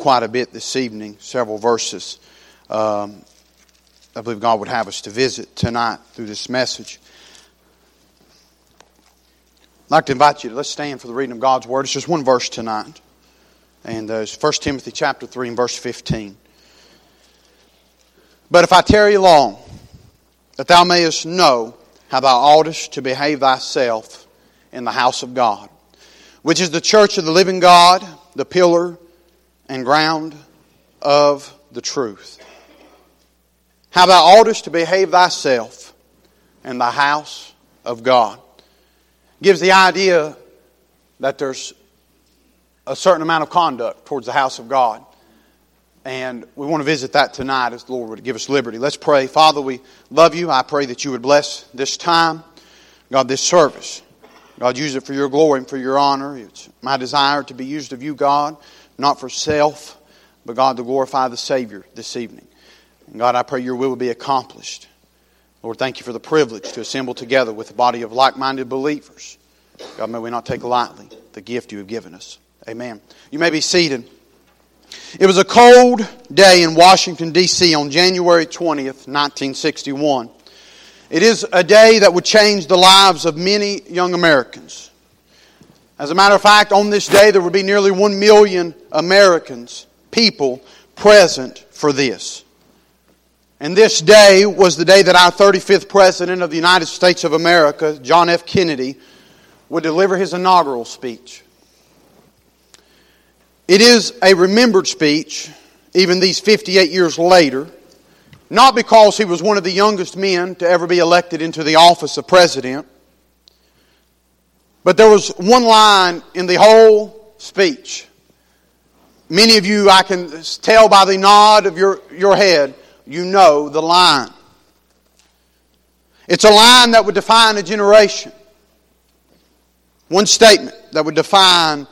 quite a bit this evening, several verses. Um, I believe God would have us to visit tonight through this message. I'd like to invite you to let's stand for the reading of God's Word. It's just one verse tonight. And uh, it's 1 Timothy chapter 3 and verse 15. But if I tarry long, that thou mayest know how thou oughtest to behave thyself in the house of God, which is the church of the living God, the pillar and ground of the truth. How thou oughtest to behave thyself in the house of God. Gives the idea that there's a certain amount of conduct towards the house of God. And we want to visit that tonight as the Lord would give us liberty. Let's pray. Father, we love you. I pray that you would bless this time, God, this service. God, use it for your glory and for your honor. It's my desire to be used of you, God, not for self, but God, to glorify the Savior this evening. And God, I pray your will will be accomplished. Lord, thank you for the privilege to assemble together with a body of like minded believers. God, may we not take lightly the gift you have given us. Amen. You may be seated. It was a cold day in Washington, D.C. on January 20th, 1961. It is a day that would change the lives of many young Americans. As a matter of fact, on this day there would be nearly one million Americans, people, present for this. And this day was the day that our 35th President of the United States of America, John F. Kennedy, would deliver his inaugural speech. It is a remembered speech, even these 58 years later. Not because he was one of the youngest men to ever be elected into the office of president, but there was one line in the whole speech. Many of you, I can tell by the nod of your, your head, you know the line. It's a line that would define a generation. One statement that would define,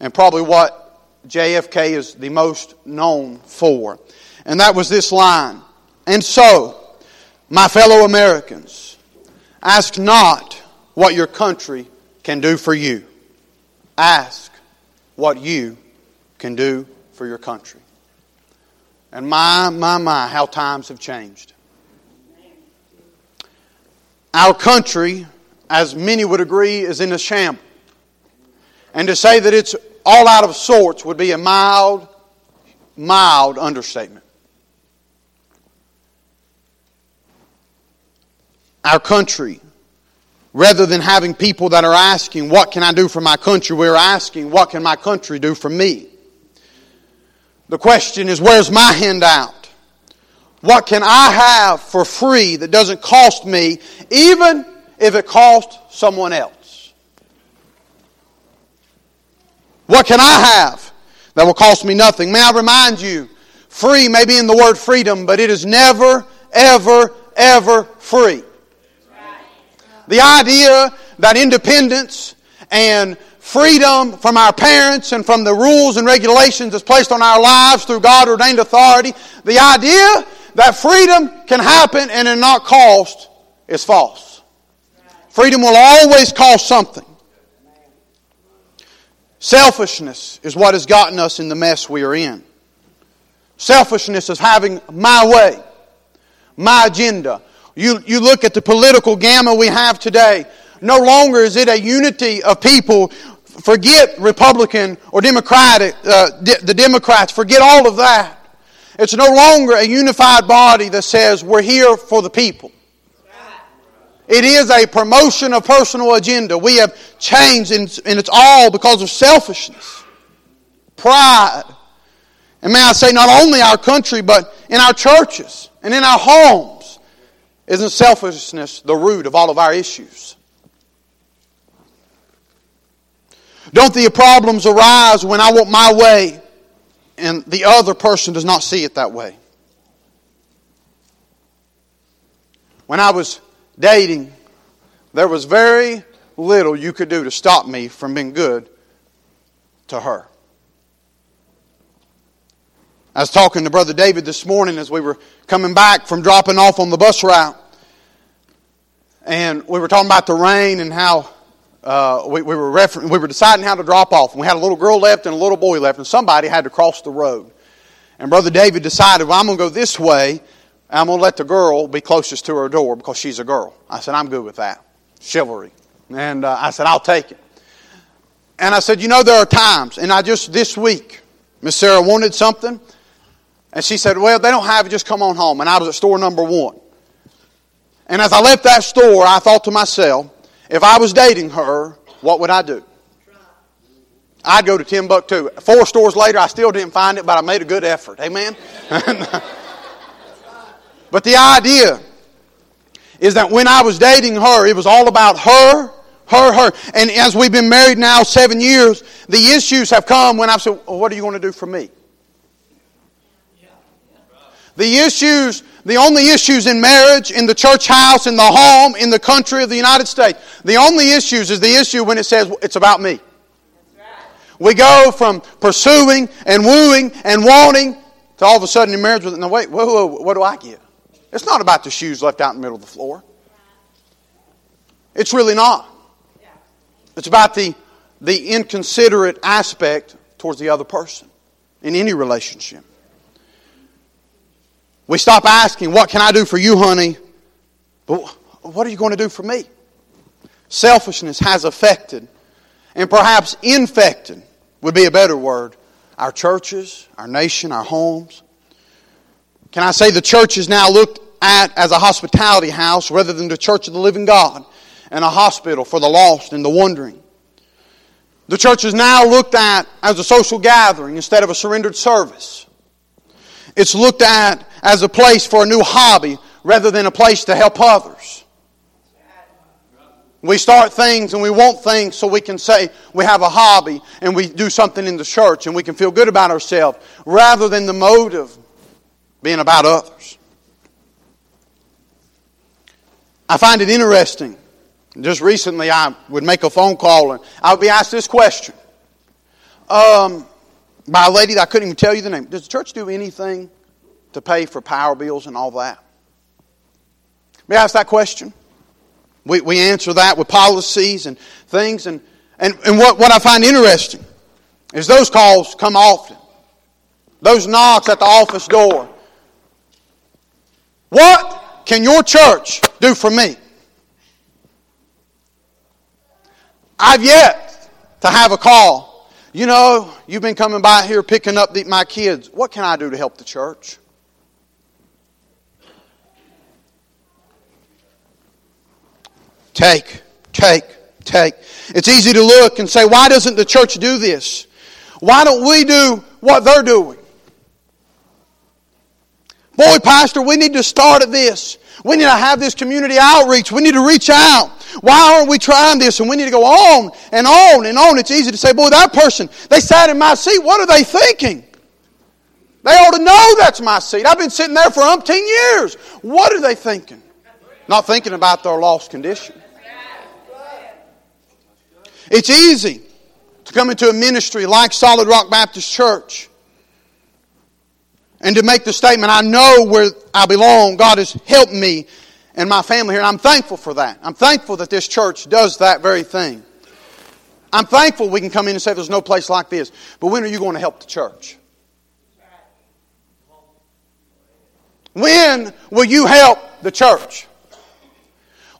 and probably what JFK is the most known for. And that was this line and so, my fellow Americans, ask not what your country can do for you. Ask what you can do for your country. And my, my, my, how times have changed. Our country, as many would agree, is in a shambles. And to say that it's all out of sorts would be a mild, mild understatement. our country. Rather than having people that are asking, What can I do for my country? we're asking, What can my country do for me? The question is, Where's my handout? What can I have for free that doesn't cost me, even if it costs someone else? What can I have that will cost me nothing? May I remind you, free may be in the word freedom, but it is never, ever, ever free. The idea that independence and freedom from our parents and from the rules and regulations that's placed on our lives through God ordained authority, the idea that freedom can happen and it not cost is false. Freedom will always cost something. Selfishness is what has gotten us in the mess we are in. Selfishness is having my way, my agenda, you, you look at the political gamma we have today. No longer is it a unity of people. Forget Republican or Democratic, uh, the Democrats. Forget all of that. It's no longer a unified body that says we're here for the people. It is a promotion of personal agenda. We have changed, and it's all because of selfishness, pride. And may I say, not only our country, but in our churches and in our homes. Isn't selfishness the root of all of our issues? Don't the problems arise when I want my way and the other person does not see it that way? When I was dating, there was very little you could do to stop me from being good to her. I was talking to Brother David this morning as we were coming back from dropping off on the bus route. And we were talking about the rain and how uh, we, we, were refer- we were deciding how to drop off. And we had a little girl left and a little boy left, and somebody had to cross the road. And Brother David decided, well, I'm going to go this way. I'm going to let the girl be closest to her door because she's a girl. I said, I'm good with that. Chivalry. And uh, I said, I'll take it. And I said, you know, there are times, and I just this week, Miss Sarah wanted something, and she said, well, they don't have it, just come on home. And I was at store number one. And as I left that store, I thought to myself, if I was dating her, what would I do? I'd go to Timbuktu. Four stores later, I still didn't find it, but I made a good effort. Amen? but the idea is that when I was dating her, it was all about her, her, her. And as we've been married now seven years, the issues have come when I've said, well, What are you going to do for me? The issues, the only issues in marriage, in the church house, in the home, in the country of the United States, the only issues is the issue when it says it's about me. We go from pursuing and wooing and wanting to all of a sudden in marriage with, no, wait, whoa, whoa, what do I get? It's not about the shoes left out in the middle of the floor. It's really not. It's about the, the inconsiderate aspect towards the other person in any relationship. We stop asking, What can I do for you, honey? But what are you going to do for me? Selfishness has affected and perhaps infected would be a better word, our churches, our nation, our homes. Can I say the church is now looked at as a hospitality house rather than the church of the living God and a hospital for the lost and the wandering? The church is now looked at as a social gathering instead of a surrendered service. It's looked at as a place for a new hobby rather than a place to help others. We start things and we want things so we can say we have a hobby and we do something in the church and we can feel good about ourselves rather than the motive being about others. I find it interesting. Just recently, I would make a phone call and I would be asked this question um, by a lady that I couldn't even tell you the name. Does the church do anything to pay for power bills and all that? I ask that question? We, we answer that with policies and things. And, and, and what, what I find interesting is those calls come often. Those knocks at the office door. What can your church do for me? I've yet to have a call. You know, you've been coming by here picking up the, my kids. What can I do to help the church? Take, take, take. It's easy to look and say, why doesn't the church do this? Why don't we do what they're doing? Boy, Pastor, we need to start at this. We need to have this community outreach. We need to reach out. Why aren't we trying this? And we need to go on and on and on. It's easy to say, boy, that person, they sat in my seat. What are they thinking? They ought to know that's my seat. I've been sitting there for umpteen years. What are they thinking? Not thinking about their lost condition. It's easy to come into a ministry like Solid Rock Baptist Church and to make the statement, I know where I belong. God has helped me and my family here, and I'm thankful for that. I'm thankful that this church does that very thing. I'm thankful we can come in and say there's no place like this. But when are you going to help the church? When will you help the church?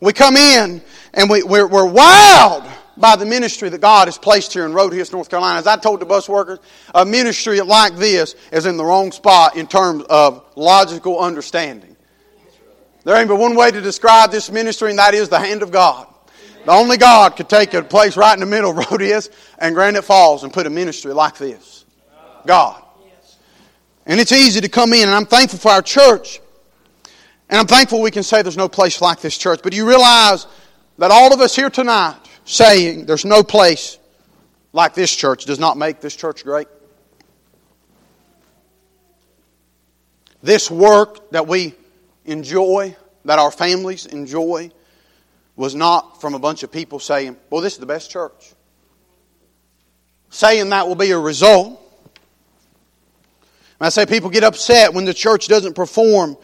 We come in and we, we're, we're wild by the ministry that God has placed here in Rhodhiss, North Carolina. As I told the bus workers, a ministry like this is in the wrong spot in terms of logical understanding. There ain't but one way to describe this ministry, and that is the hand of God. The only God could take a place right in the middle of Rhodhiss and Granite Falls and put a ministry like this. God. And it's easy to come in, and I'm thankful for our church. And I'm thankful we can say there's no place like this church. But do you realize that all of us here tonight saying there's no place like this church does not make this church great? This work that we enjoy, that our families enjoy, was not from a bunch of people saying, Well, this is the best church. Saying that will be a result. I say people get upset when the church doesn't perform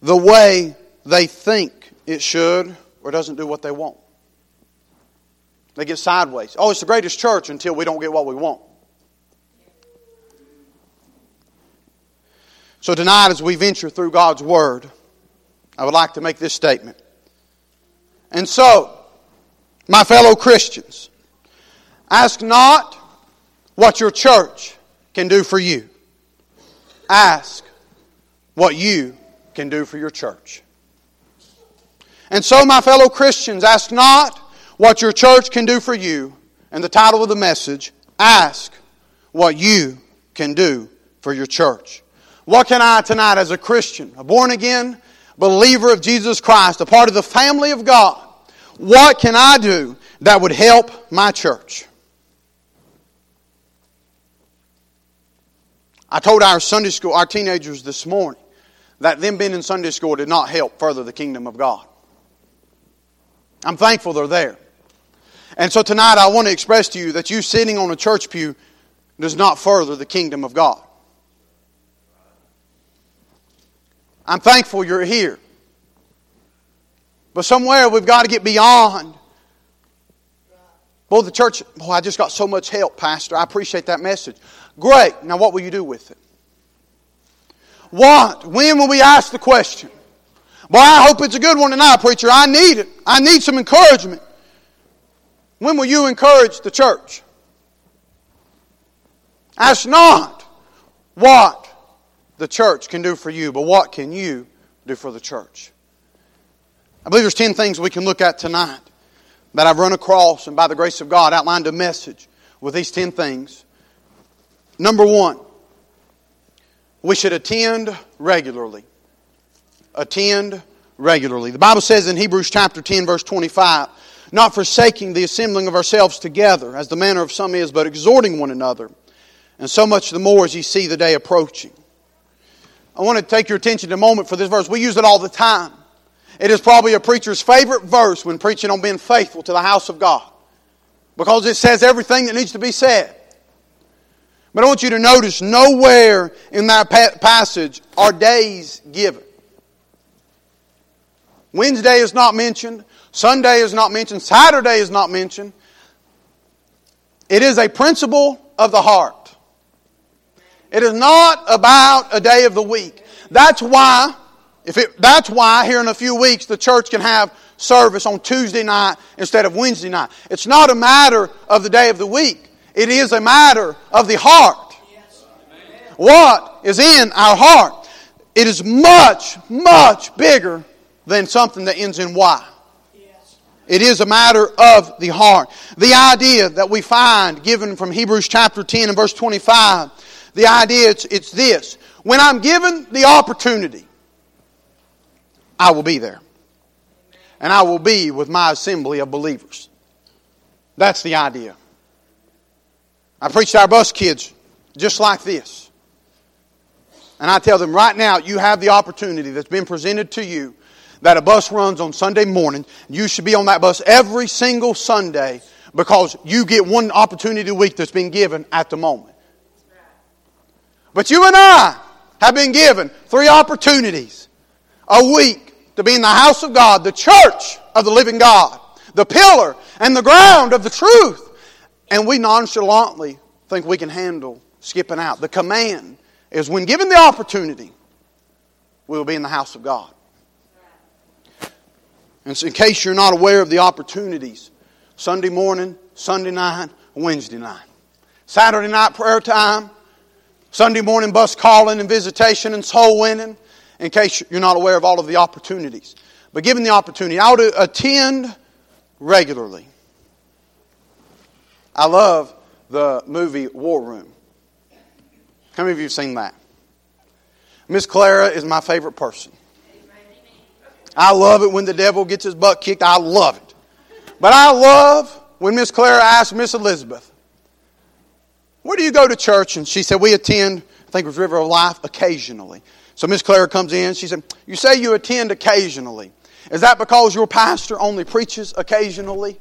the way they think it should or doesn't do what they want. They get sideways. Oh, it's the greatest church until we don't get what we want. So tonight, as we venture through God's Word, I would like to make this statement. And so, my fellow Christians, ask not what your church can do for you. Ask what you can do for your church. And so, my fellow Christians, ask not what your church can do for you. And the title of the message, ask what you can do for your church. What can I tonight, as a Christian, a born again believer of Jesus Christ, a part of the family of God, what can I do that would help my church? I told our Sunday school, our teenagers this morning, that them being in Sunday school did not help further the kingdom of God. I'm thankful they're there. And so tonight I want to express to you that you sitting on a church pew does not further the kingdom of God. I'm thankful you're here. But somewhere we've got to get beyond. Boy, the church, boy, I just got so much help, Pastor. I appreciate that message. Great. Now, what will you do with it? What? When will we ask the question? Boy, I hope it's a good one tonight, preacher. I need it. I need some encouragement. When will you encourage the church? Ask not what the church can do for you, but what can you do for the church? I believe there's 10 things we can look at tonight that I've run across and by the grace of God outlined a message with these 10 things. Number one, we should attend regularly. Attend regularly. The Bible says in Hebrews chapter 10 verse 25, not forsaking the assembling of ourselves together as the manner of some is, but exhorting one another. And so much the more as ye see the day approaching. I want to take your attention a moment for this verse. We use it all the time. It is probably a preacher's favorite verse when preaching on being faithful to the house of God because it says everything that needs to be said. But I want you to notice nowhere in that passage are days given. Wednesday is not mentioned. Sunday is not mentioned. Saturday is not mentioned. It is a principle of the heart. It is not about a day of the week. That's why, if it, that's why here in a few weeks the church can have service on Tuesday night instead of Wednesday night. It's not a matter of the day of the week. It is a matter of the heart. What is in our heart? It is much, much bigger than something that ends in Y. It is a matter of the heart. The idea that we find given from Hebrews chapter 10 and verse 25 the idea it's, it's this. When I'm given the opportunity, I will be there. And I will be with my assembly of believers. That's the idea. I preach to our bus kids just like this. And I tell them right now, you have the opportunity that's been presented to you that a bus runs on Sunday morning. You should be on that bus every single Sunday because you get one opportunity a week that's been given at the moment. But you and I have been given three opportunities a week to be in the house of God, the church of the living God, the pillar and the ground of the truth. And we nonchalantly think we can handle skipping out. The command is when given the opportunity, we will be in the house of God. And so in case you're not aware of the opportunities, Sunday morning, Sunday night, Wednesday night. Saturday night prayer time, Sunday morning bus calling and visitation and soul winning, in case you're not aware of all of the opportunities. But given the opportunity, I would attend regularly. I love the movie War Room. How many of you have seen that? Miss Clara is my favorite person. I love it when the devil gets his butt kicked. I love it. But I love when Miss Clara asked Miss Elizabeth, where do you go to church? And she said, We attend, I think it was River of Life, occasionally. So Miss Clara comes in. She said, You say you attend occasionally. Is that because your pastor only preaches occasionally?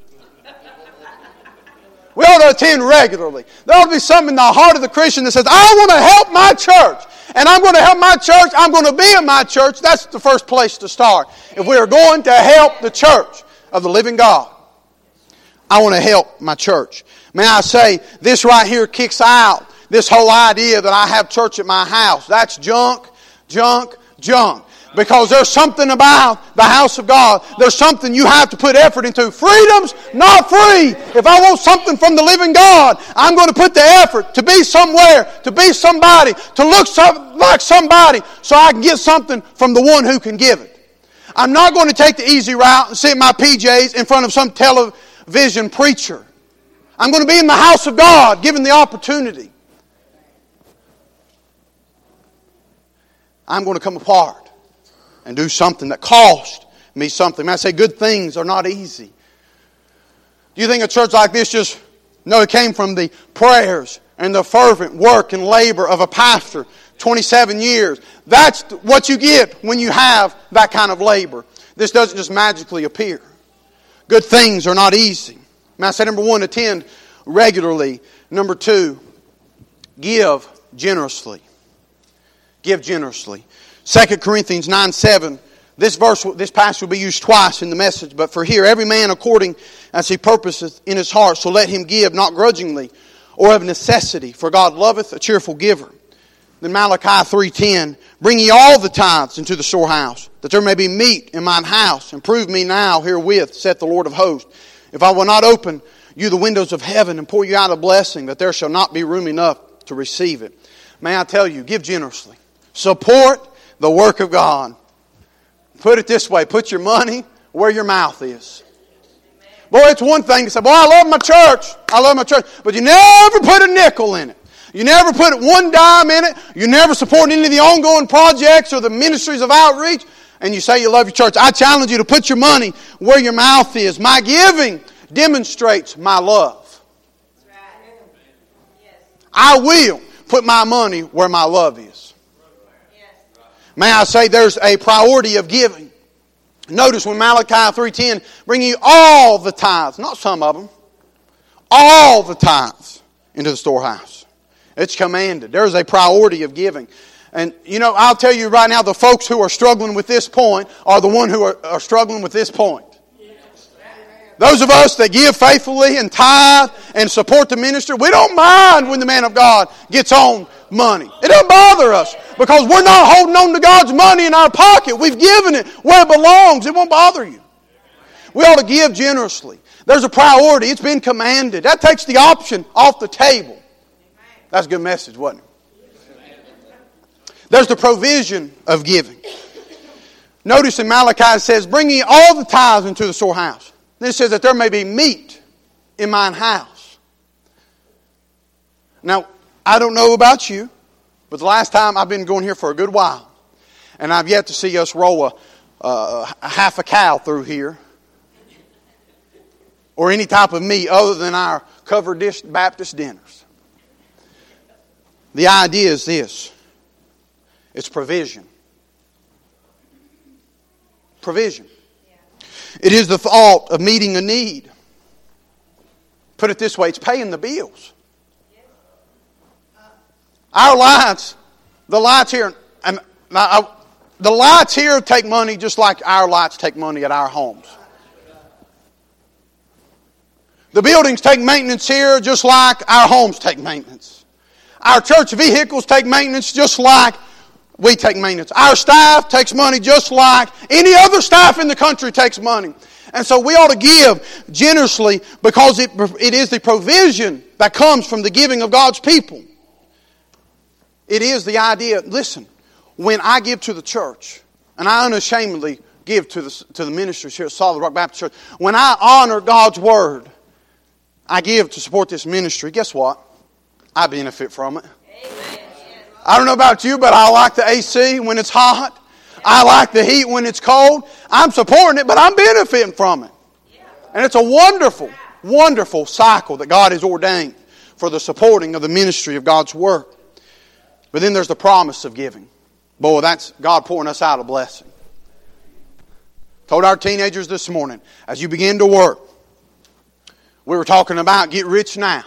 We ought to attend regularly. There ought to be something in the heart of the Christian that says, I want to help my church. And I'm going to help my church. I'm going to be in my church. That's the first place to start. If we are going to help the church of the living God. I want to help my church. May I say, this right here kicks out this whole idea that I have church at my house. That's junk, junk, junk. Because there's something about the house of God. There's something you have to put effort into. Freedom's not free. If I want something from the living God, I'm going to put the effort to be somewhere, to be somebody, to look like somebody so I can get something from the one who can give it. I'm not going to take the easy route and sit in my PJs in front of some television preacher. I'm going to be in the house of God given the opportunity. I'm going to come apart and do something that cost me something. I say good things are not easy. Do you think a church like this just, no, it came from the prayers and the fervent work and labor of a pastor 27 years. That's what you get when you have that kind of labor. This doesn't just magically appear. Good things are not easy. I say number one, attend regularly. Number two, give generously. Give generously. 2 Corinthians 9 7. This verse, this passage will be used twice in the message, but for here, every man according as he purposeth in his heart, so let him give, not grudgingly or of necessity, for God loveth a cheerful giver. Then Malachi 3.10, Bring ye all the tithes into the storehouse, that there may be meat in mine house, and prove me now herewith, saith the Lord of hosts. If I will not open you the windows of heaven and pour you out a blessing, that there shall not be room enough to receive it. May I tell you, give generously. Support the work of God. Put it this way put your money where your mouth is. Boy, it's one thing to say, Boy, I love my church. I love my church. But you never put a nickel in it. You never put one dime in it. You never support any of the ongoing projects or the ministries of outreach. And you say you love your church. I challenge you to put your money where your mouth is. My giving demonstrates my love. I will put my money where my love is. May I say there's a priority of giving. Notice when Malachi 3.10, bring you all the tithes, not some of them, all the tithes into the storehouse. It's commanded. There's a priority of giving. And, you know, I'll tell you right now, the folks who are struggling with this point are the one who are, are struggling with this point. Those of us that give faithfully and tithe and support the ministry, we don't mind when the man of God gets on money. It doesn't bother us because we're not holding on to God's money in our pocket. We've given it where it belongs. It won't bother you. We ought to give generously. There's a priority. It's been commanded. That takes the option off the table. That's a good message, wasn't it? There's the provision of giving. Notice in Malachi it says, Bring ye all the tithes into the storehouse. Then it says that there may be meat in mine house. Now, I don't know about you, but the last time I've been going here for a good while, and I've yet to see us roll a, a, a half a cow through here, or any type of meat other than our covered dish Baptist dinners. The idea is this it's provision. Provision. It is the thought of meeting a need. Put it this way it's paying the bills. Our lights, the lights here, and the lights here take money just like our lights take money at our homes. The buildings take maintenance here just like our homes take maintenance. Our church vehicles take maintenance just like we take maintenance. Our staff takes money just like any other staff in the country takes money. And so we ought to give generously because it, it is the provision that comes from the giving of God's people. It is the idea, listen, when I give to the church, and I unashamedly give to the, to the ministers here at Solid Rock Baptist Church, when I honor God's Word, I give to support this ministry, guess what? I benefit from it. I don't know about you, but I like the AC when it's hot. I like the heat when it's cold. I'm supporting it, but I'm benefiting from it. And it's a wonderful, wonderful cycle that God has ordained for the supporting of the ministry of God's work. But then there's the promise of giving. Boy, that's God pouring us out a blessing. Told our teenagers this morning, as you begin to work, we were talking about get rich now.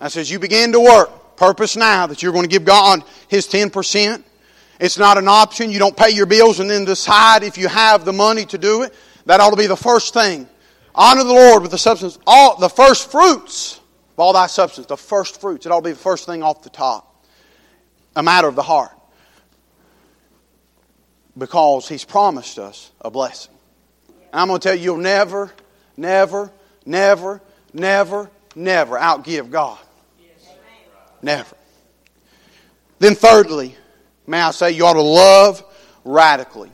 I says, you begin to work, purpose now that you're going to give God His 10%. It's not an option. You don't pay your bills and then decide if you have the money to do it. That ought to be the first thing Honor the Lord with the substance, all the first fruits of all thy substance, the first fruits. It ought to be the first thing off the top. A matter of the heart. Because he's promised us a blessing. And I'm going to tell you, you'll never, never, never, never, never outgive God. Never. Then thirdly, may I say, you ought to love radically.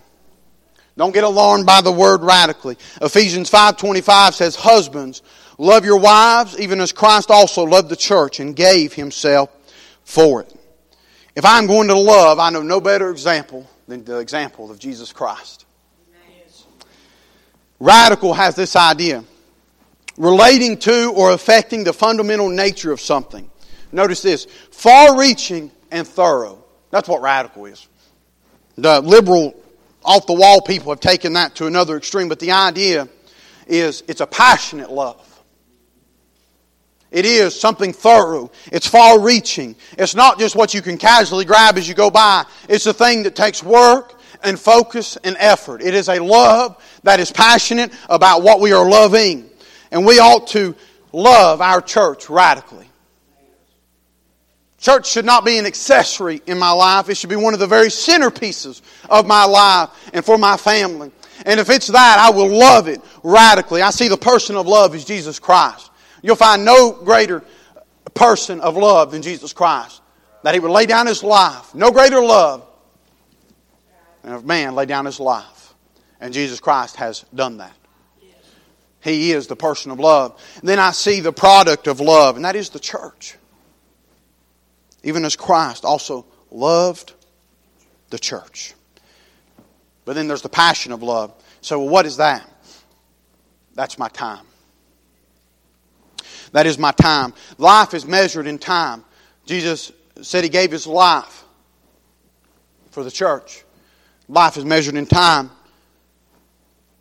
Don't get alarmed by the word radically. Ephesians 5.25 says, Husbands, love your wives, even as Christ also loved the church and gave himself for it. If I'm going to love, I know no better example than the example of Jesus Christ. Radical has this idea relating to or affecting the fundamental nature of something. Notice this far reaching and thorough. That's what radical is. The liberal off the wall people have taken that to another extreme, but the idea is it's a passionate love. It is something thorough. It's far reaching. It's not just what you can casually grab as you go by. It's a thing that takes work and focus and effort. It is a love that is passionate about what we are loving. And we ought to love our church radically. Church should not be an accessory in my life. It should be one of the very centerpieces of my life and for my family. And if it's that, I will love it radically. I see the person of love is Jesus Christ. You'll find no greater person of love than Jesus Christ. That he would lay down his life. No greater love than a man lay down his life. And Jesus Christ has done that. He is the person of love. And then I see the product of love, and that is the church even as Christ also loved the church. But then there's the passion of love. So, what is that? That's my time. That is my time. Life is measured in time. Jesus said he gave his life for the church. Life is measured in time.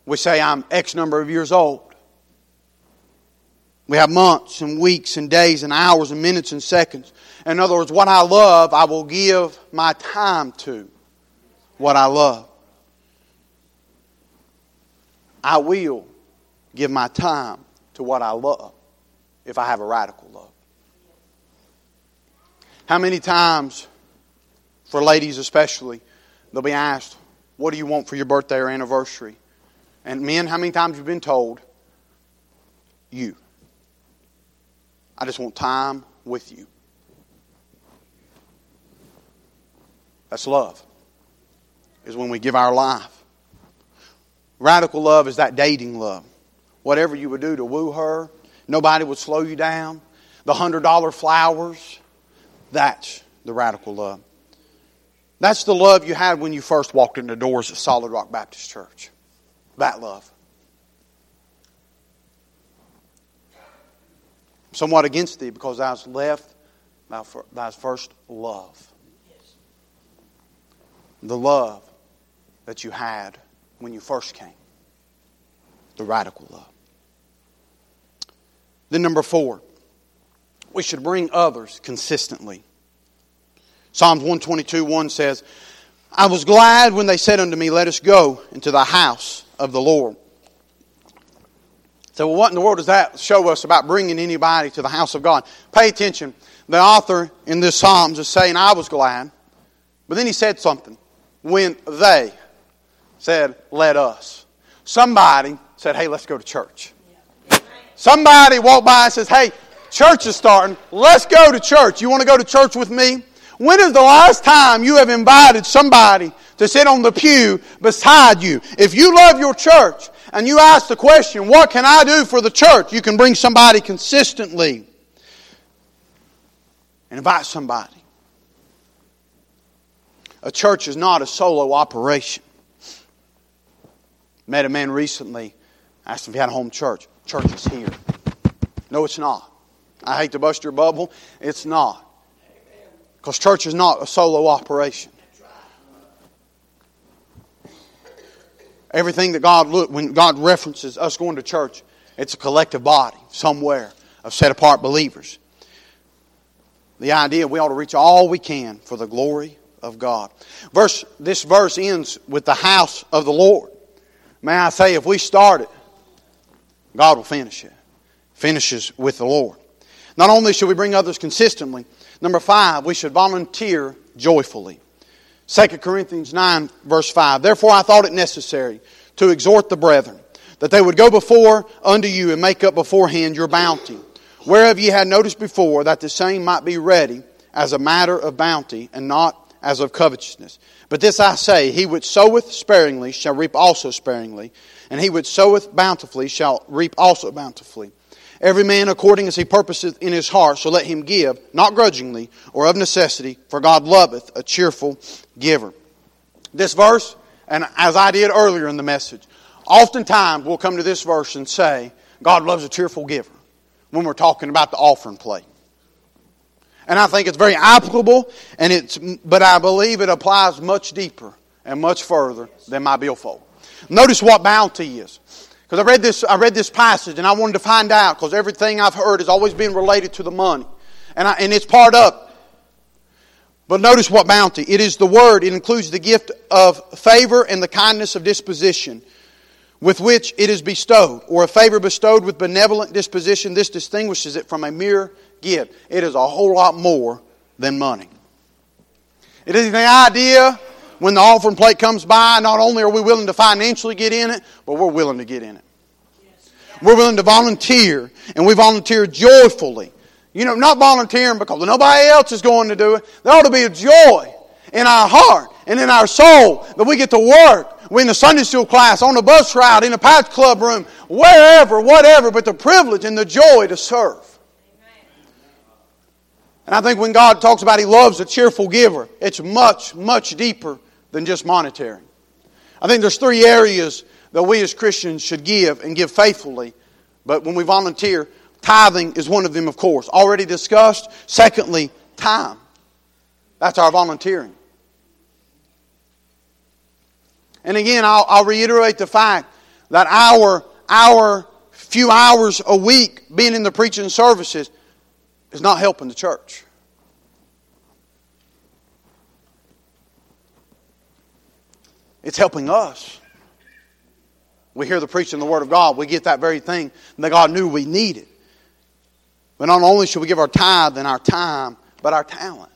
We say, I'm X number of years old. We have months and weeks and days and hours and minutes and seconds. In other words, what I love, I will give my time to. What I love. I will give my time to what I love if I have a radical love. How many times, for ladies especially, they'll be asked, What do you want for your birthday or anniversary? And men, how many times have you been told, You. I just want time with you. That's love, is when we give our life. Radical love is that dating love. Whatever you would do to woo her, nobody would slow you down. The $100 flowers, that's the radical love. That's the love you had when you first walked in the doors of Solid Rock Baptist Church. That love. Somewhat against thee because thou hast left thy first love the love that you had when you first came. The radical love. Then, number four, we should bring others consistently. Psalms 122 1 says, I was glad when they said unto me, Let us go into the house of the Lord. So, what in the world does that show us about bringing anybody to the house of God? Pay attention. The author in this Psalms is saying, I was glad. But then he said something when they said, Let us. Somebody said, Hey, let's go to church. Somebody walked by and says, Hey, church is starting. Let's go to church. You want to go to church with me? When is the last time you have invited somebody to sit on the pew beside you? If you love your church and you ask the question, What can I do for the church? You can bring somebody consistently and invite somebody. A church is not a solo operation. Met a man recently, asked him if he had a home church. Church is here. No, it's not. I hate to bust your bubble. It's not. Because church is not a solo operation. Everything that God look when God references us going to church, it's a collective body somewhere of set apart believers. The idea we ought to reach all we can for the glory of God. Verse, this verse ends with the house of the Lord. May I say, if we start it, God will finish it. Finishes with the Lord. Not only should we bring others consistently, number five, we should volunteer joyfully. 2 Corinthians 9, verse 5. Therefore I thought it necessary to exhort the brethren, that they would go before unto you and make up beforehand your bounty, whereof ye had noticed before, that the same might be ready as a matter of bounty, and not as of covetousness. But this I say, he which soweth sparingly shall reap also sparingly, and he which soweth bountifully shall reap also bountifully. Every man according as he purposeth in his heart, so let him give, not grudgingly or of necessity, for God loveth a cheerful giver. This verse, and as I did earlier in the message, oftentimes we'll come to this verse and say, God loves a cheerful giver when we're talking about the offering plate. And I think it's very applicable, and it's, but I believe it applies much deeper and much further than my billfold. Notice what bounty is. Because I read this, I read this passage and I wanted to find out because everything I've heard has always been related to the money. And, I, and it's part of But notice what bounty. It is the word. It includes the gift of favor and the kindness of disposition with which it is bestowed, or a favor bestowed with benevolent disposition. This distinguishes it from a mere gift. It is a whole lot more than money. It is the idea when the offering plate comes by, not only are we willing to financially get in it, but we're willing to get in it. We're willing to volunteer, and we volunteer joyfully. You know, not volunteering because nobody else is going to do it. There ought to be a joy in our heart and in our soul that we get to work. We in the Sunday school class, on the bus route, in the Patch Club room, wherever, whatever, but the privilege and the joy to serve. And I think when God talks about He loves a cheerful giver, it's much, much deeper than just monetary. I think there's three areas that we as Christians should give and give faithfully. But when we volunteer, tithing is one of them, of course. Already discussed. Secondly, time. That's our volunteering. And again, I'll, I'll reiterate the fact that our, our few hours a week being in the preaching services is not helping the church. It's helping us. We hear the preaching of the Word of God. We get that very thing that God knew we needed. But not only should we give our tithe and our time, but our talent.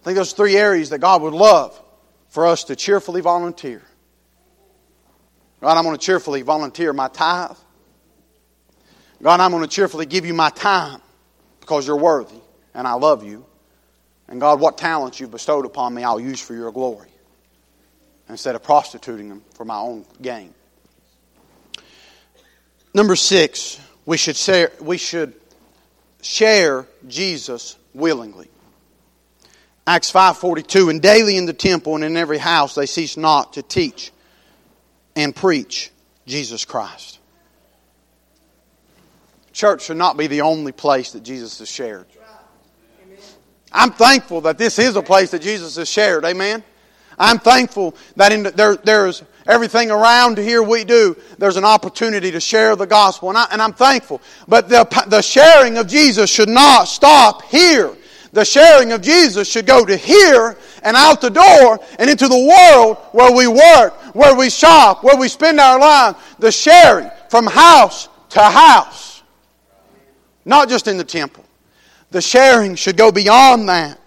I think those three areas that God would love for us to cheerfully volunteer. God, I'm going to cheerfully volunteer my tithe. God, I'm going to cheerfully give you my time because you're worthy and I love you. And God, what talents you've bestowed upon me, I'll use for your glory instead of prostituting them for my own gain. Number six, we should share, we should share Jesus willingly. Acts 5.42, And daily in the temple and in every house they cease not to teach and preach Jesus Christ. Church should not be the only place that Jesus is shared. I'm thankful that this is a place that Jesus is shared. Amen. I'm thankful that in the, there, there's everything around here we do, there's an opportunity to share the gospel. And, I, and I'm thankful. But the, the sharing of Jesus should not stop here. The sharing of Jesus should go to here and out the door and into the world where we work, where we shop, where we spend our lives. The sharing from house to house. Not just in the temple. The sharing should go beyond that.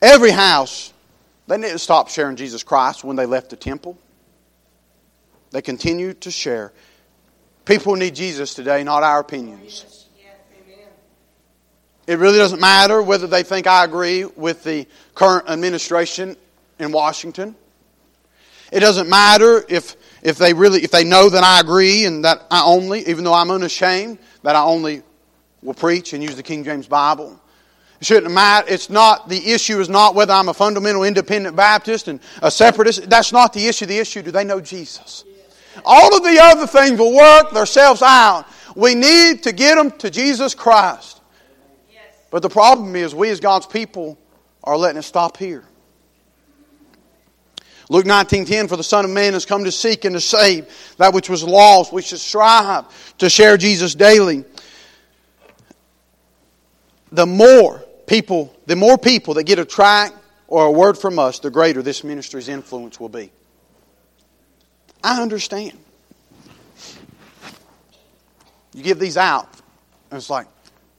Every house they didn't stop sharing Jesus Christ when they left the temple. They continued to share. People need Jesus today, not our opinions. It really doesn't matter whether they think I agree with the current administration in Washington. It doesn't matter if, if they really if they know that I agree and that I only, even though I'm unashamed, that I only will preach and use the King James Bible. It shouldn't matter. It's not, the issue is not whether I'm a fundamental independent Baptist and a separatist. That's not the issue. The issue, do they know Jesus? All of the other things will work themselves out. We need to get them to Jesus Christ. But the problem is, we as God's people are letting it stop here. Luke 19:10 for the son of man has come to seek and to save that which was lost we should strive to share Jesus daily the more people, the more people that get a tract or a word from us, the greater this ministry's influence will be. I understand. you give these out, and it's like,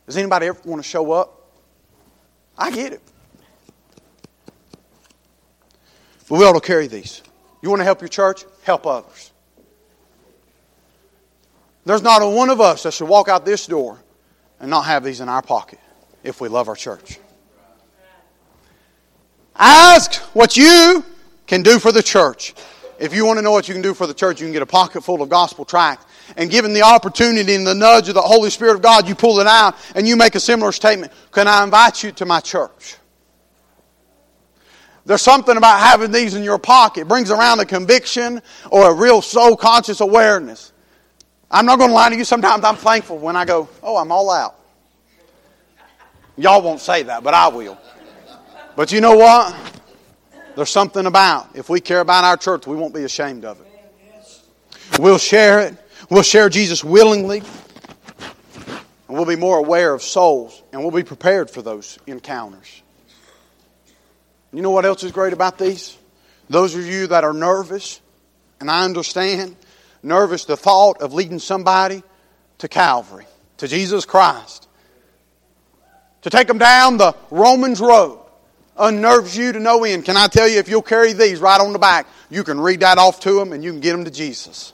does anybody ever want to show up? I get it. But we ought to carry these. You want to help your church? Help others. There's not a one of us that should walk out this door and not have these in our pocket if we love our church. Ask what you can do for the church. If you want to know what you can do for the church, you can get a pocket full of gospel tracts. And given the opportunity and the nudge of the Holy Spirit of God, you pull it out and you make a similar statement. Can I invite you to my church? There's something about having these in your pocket. It brings around a conviction or a real soul conscious awareness. I'm not going to lie to you. Sometimes I'm thankful when I go, oh, I'm all out. Y'all won't say that, but I will. But you know what? There's something about if we care about our church, we won't be ashamed of it. We'll share it. We'll share Jesus willingly. And we'll be more aware of souls. And we'll be prepared for those encounters. You know what else is great about these? Those of you that are nervous, and I understand, nervous the thought of leading somebody to Calvary, to Jesus Christ, to take them down the Romans road unnerves you to no end. Can I tell you, if you'll carry these right on the back, you can read that off to them and you can get them to Jesus.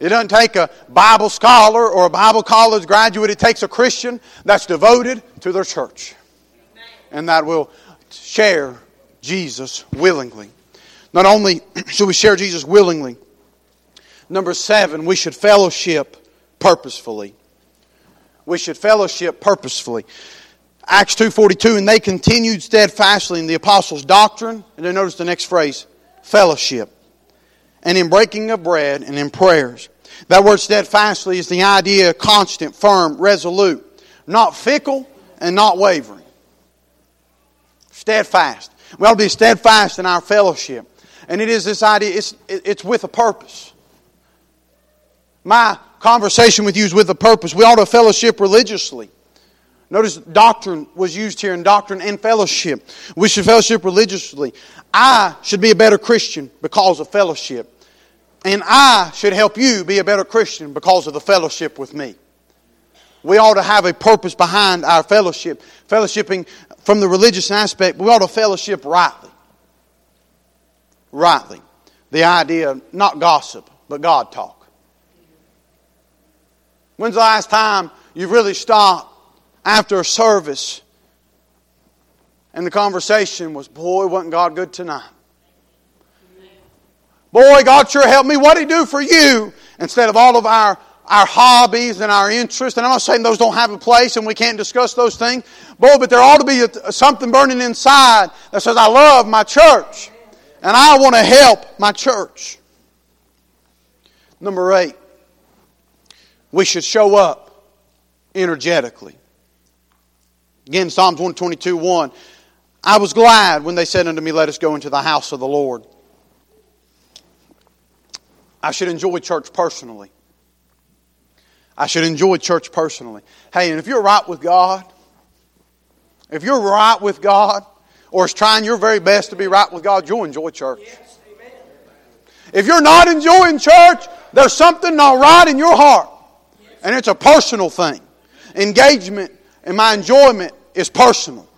It doesn't take a Bible scholar or a Bible college graduate. It takes a Christian that's devoted to their church and that will share Jesus willingly. Not only should we share Jesus willingly, number seven, we should fellowship purposefully. We should fellowship purposefully. Acts 2.42, and they continued steadfastly in the apostles' doctrine, and then notice the next phrase, fellowship, and in breaking of bread and in prayers. That word steadfastly is the idea of constant, firm, resolute, not fickle, and not wavering. Steadfast. We ought to be steadfast in our fellowship. And it is this idea, it's, it's with a purpose. My conversation with you is with a purpose. We ought to fellowship religiously. Notice doctrine was used here in doctrine and fellowship. We should fellowship religiously. I should be a better Christian because of fellowship. And I should help you be a better Christian because of the fellowship with me. We ought to have a purpose behind our fellowship. Fellowshipping from the religious aspect, we ought to fellowship rightly. Rightly. The idea, not gossip, but God talk. When's the last time you've really stopped after a service and the conversation was, boy, wasn't God good tonight? Boy, God sure helped me. What'd He do for you? Instead of all of our, our hobbies and our interests. And I'm not saying those don't have a place and we can't discuss those things. Boy, but there ought to be a, something burning inside that says, I love my church. And I want to help my church. Number eight, we should show up energetically. Again, Psalms 122 1. I was glad when they said unto me, Let us go into the house of the Lord. I should enjoy church personally. I should enjoy church personally. Hey, and if you're right with God, if you're right with God, or is trying your very best to be right with God, you'll enjoy church. if you're not enjoying church, there's something not right in your heart. And it's a personal thing. Engagement and my enjoyment is personal.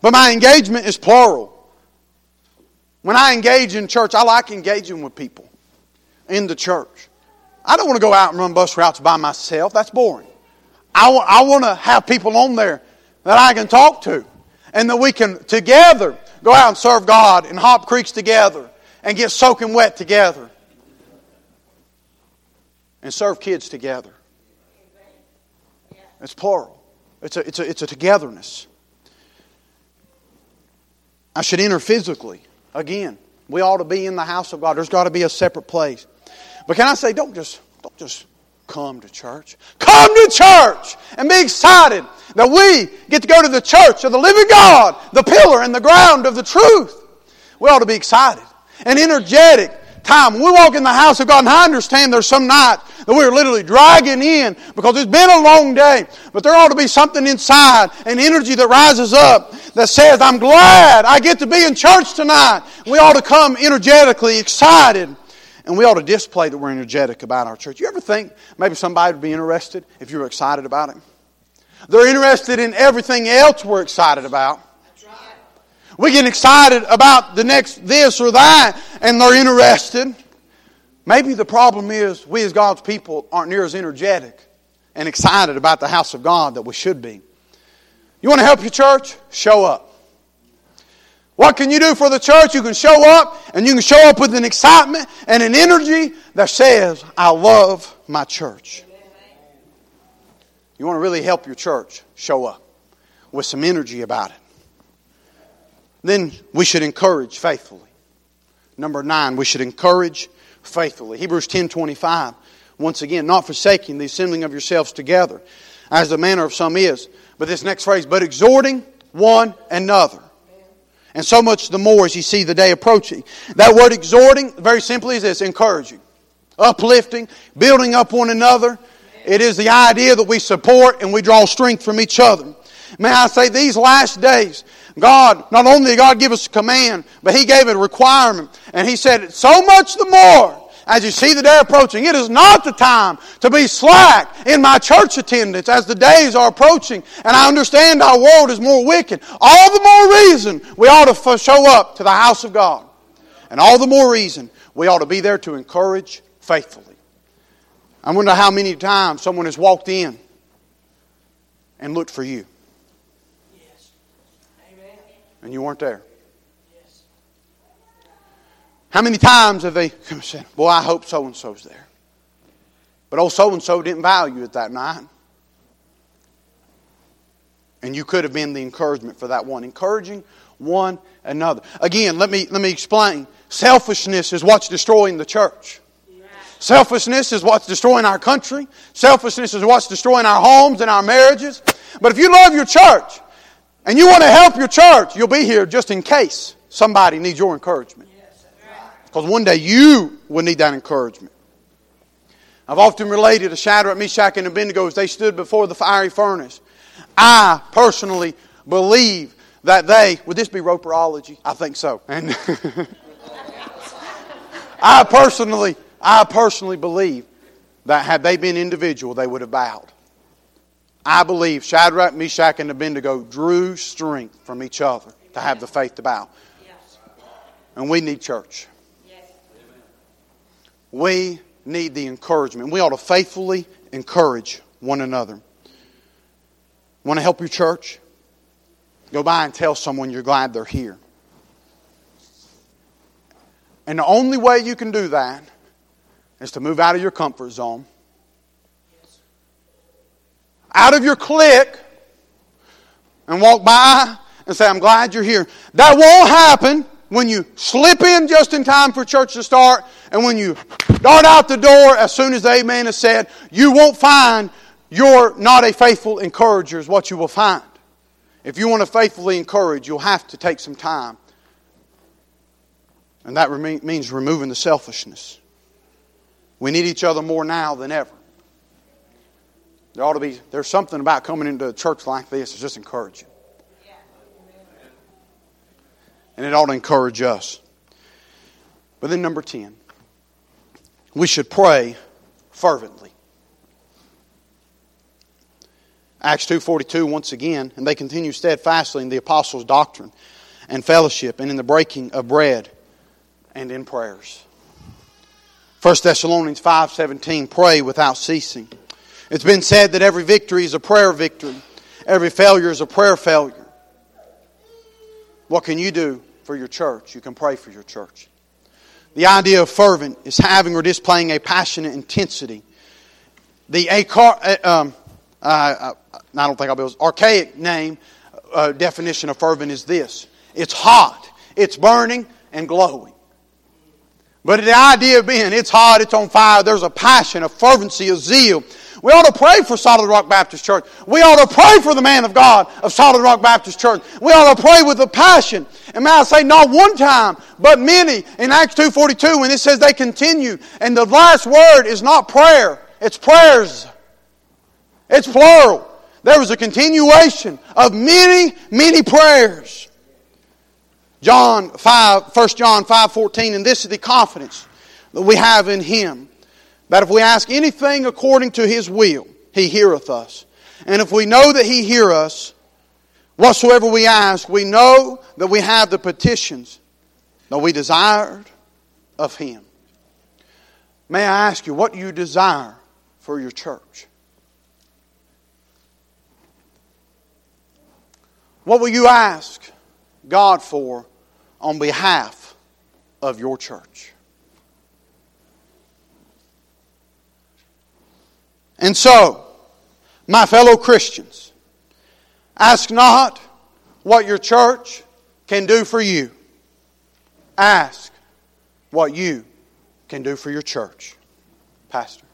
But my engagement is plural. When I engage in church, I like engaging with people in the church. I don't want to go out and run bus routes by myself. That's boring. I want, I want to have people on there that I can talk to and that we can together go out and serve God and hop creeks together and get soaking wet together and serve kids together. It's plural. It's a, it's a, it's a togetherness. I should enter physically. Again, we ought to be in the house of God. There's got to be a separate place. But can I say, don't just, don't just come to church. Come to church and be excited that we get to go to the church of the living God, the pillar and the ground of the truth. We ought to be excited and energetic time. When we walk in the house of God, and I understand there's some nights that we're literally dragging in because it's been a long day, but there ought to be something inside, an energy that rises up that says, I'm glad I get to be in church tonight. We ought to come energetically excited And we ought to display that we're energetic about our church. You ever think maybe somebody would be interested if you were excited about it? They're interested in everything else we're excited about. We get excited about the next this or that, and they're interested. Maybe the problem is we as God's people aren't near as energetic and excited about the house of God that we should be. You want to help your church? Show up. What can you do for the church? You can show up, and you can show up with an excitement and an energy that says, I love my church. You want to really help your church? Show up with some energy about it. Then we should encourage faithfully. Number nine, we should encourage faithfully. Hebrews 10 25. Once again, not forsaking the assembling of yourselves together, as the manner of some is. But this next phrase, but exhorting one another. And so much the more as you see the day approaching. That word exhorting, very simply, is this encouraging, uplifting, building up one another. It is the idea that we support and we draw strength from each other. May I say, these last days, God, not only did God give us a command, but He gave it a requirement. And He said, so much the more as you see the day approaching. It is not the time to be slack in my church attendance as the days are approaching. And I understand our world is more wicked. All the more reason we ought to show up to the house of God. And all the more reason we ought to be there to encourage faithfully. I wonder how many times someone has walked in and looked for you. And you weren't there. How many times have they said, Boy, I hope so and so's there? But old so and so didn't value it that night. And you could have been the encouragement for that one. Encouraging one another. Again, let me, let me explain. Selfishness is what's destroying the church. Selfishness is what's destroying our country. Selfishness is what's destroying our homes and our marriages. But if you love your church and you want to help your church, you'll be here just in case somebody needs your encouragement. Because one day you will need that encouragement. I've often related to Shadrach, Meshach, and Abednego as they stood before the fiery furnace. I personally believe that they, would this be roperology? I think so. And I personally, I personally believe that had they been individual, they would have bowed. I believe Shadrach, Meshach, and Abednego drew strength from each other to have the faith to bow. And we need church. We need the encouragement. We ought to faithfully encourage one another. Want to help your church? Go by and tell someone you're glad they're here. And the only way you can do that is to move out of your comfort zone, out of your clique, and walk by and say, I'm glad you're here. That won't happen when you slip in just in time for church to start, and when you dart out the door as soon as the amen is said, you won't find you're not a faithful encourager, is what you will find. If you want to faithfully encourage, you'll have to take some time. And that means removing the selfishness. We need each other more now than ever. There ought to be, there's something about coming into a church like this that's just encouraging and it ought to encourage us. But then, number 10, we should pray fervently. Acts 2.42, once again, and they continue steadfastly in the apostles' doctrine and fellowship and in the breaking of bread and in prayers. 1 Thessalonians 5.17, pray without ceasing. It's been said that every victory is a prayer victory. Every failure is a prayer failure. What can you do for your church? You can pray for your church. The idea of fervent is having or displaying a passionate intensity. The acar, um, uh, I don't think I'll be able archaic name uh, definition of fervent is this: it's hot, it's burning, and glowing. But the idea of being it's hot, it's on fire, there's a passion, a fervency, a zeal we ought to pray for Solid Rock Baptist Church. We ought to pray for the man of God of Solid Rock Baptist Church. We ought to pray with a passion. And may I say, not one time, but many. In Acts 2.42, when it says they continue, and the last word is not prayer, it's prayers. It's plural. There was a continuation of many, many prayers. John 5, 1 John 5.14, and this is the confidence that we have in Him. That if we ask anything according to His will, He heareth us. And if we know that He hear us, whatsoever we ask, we know that we have the petitions that we desired of Him. May I ask you, what do you desire for your church? What will you ask God for on behalf of your church? And so, my fellow Christians, ask not what your church can do for you. Ask what you can do for your church. Pastor.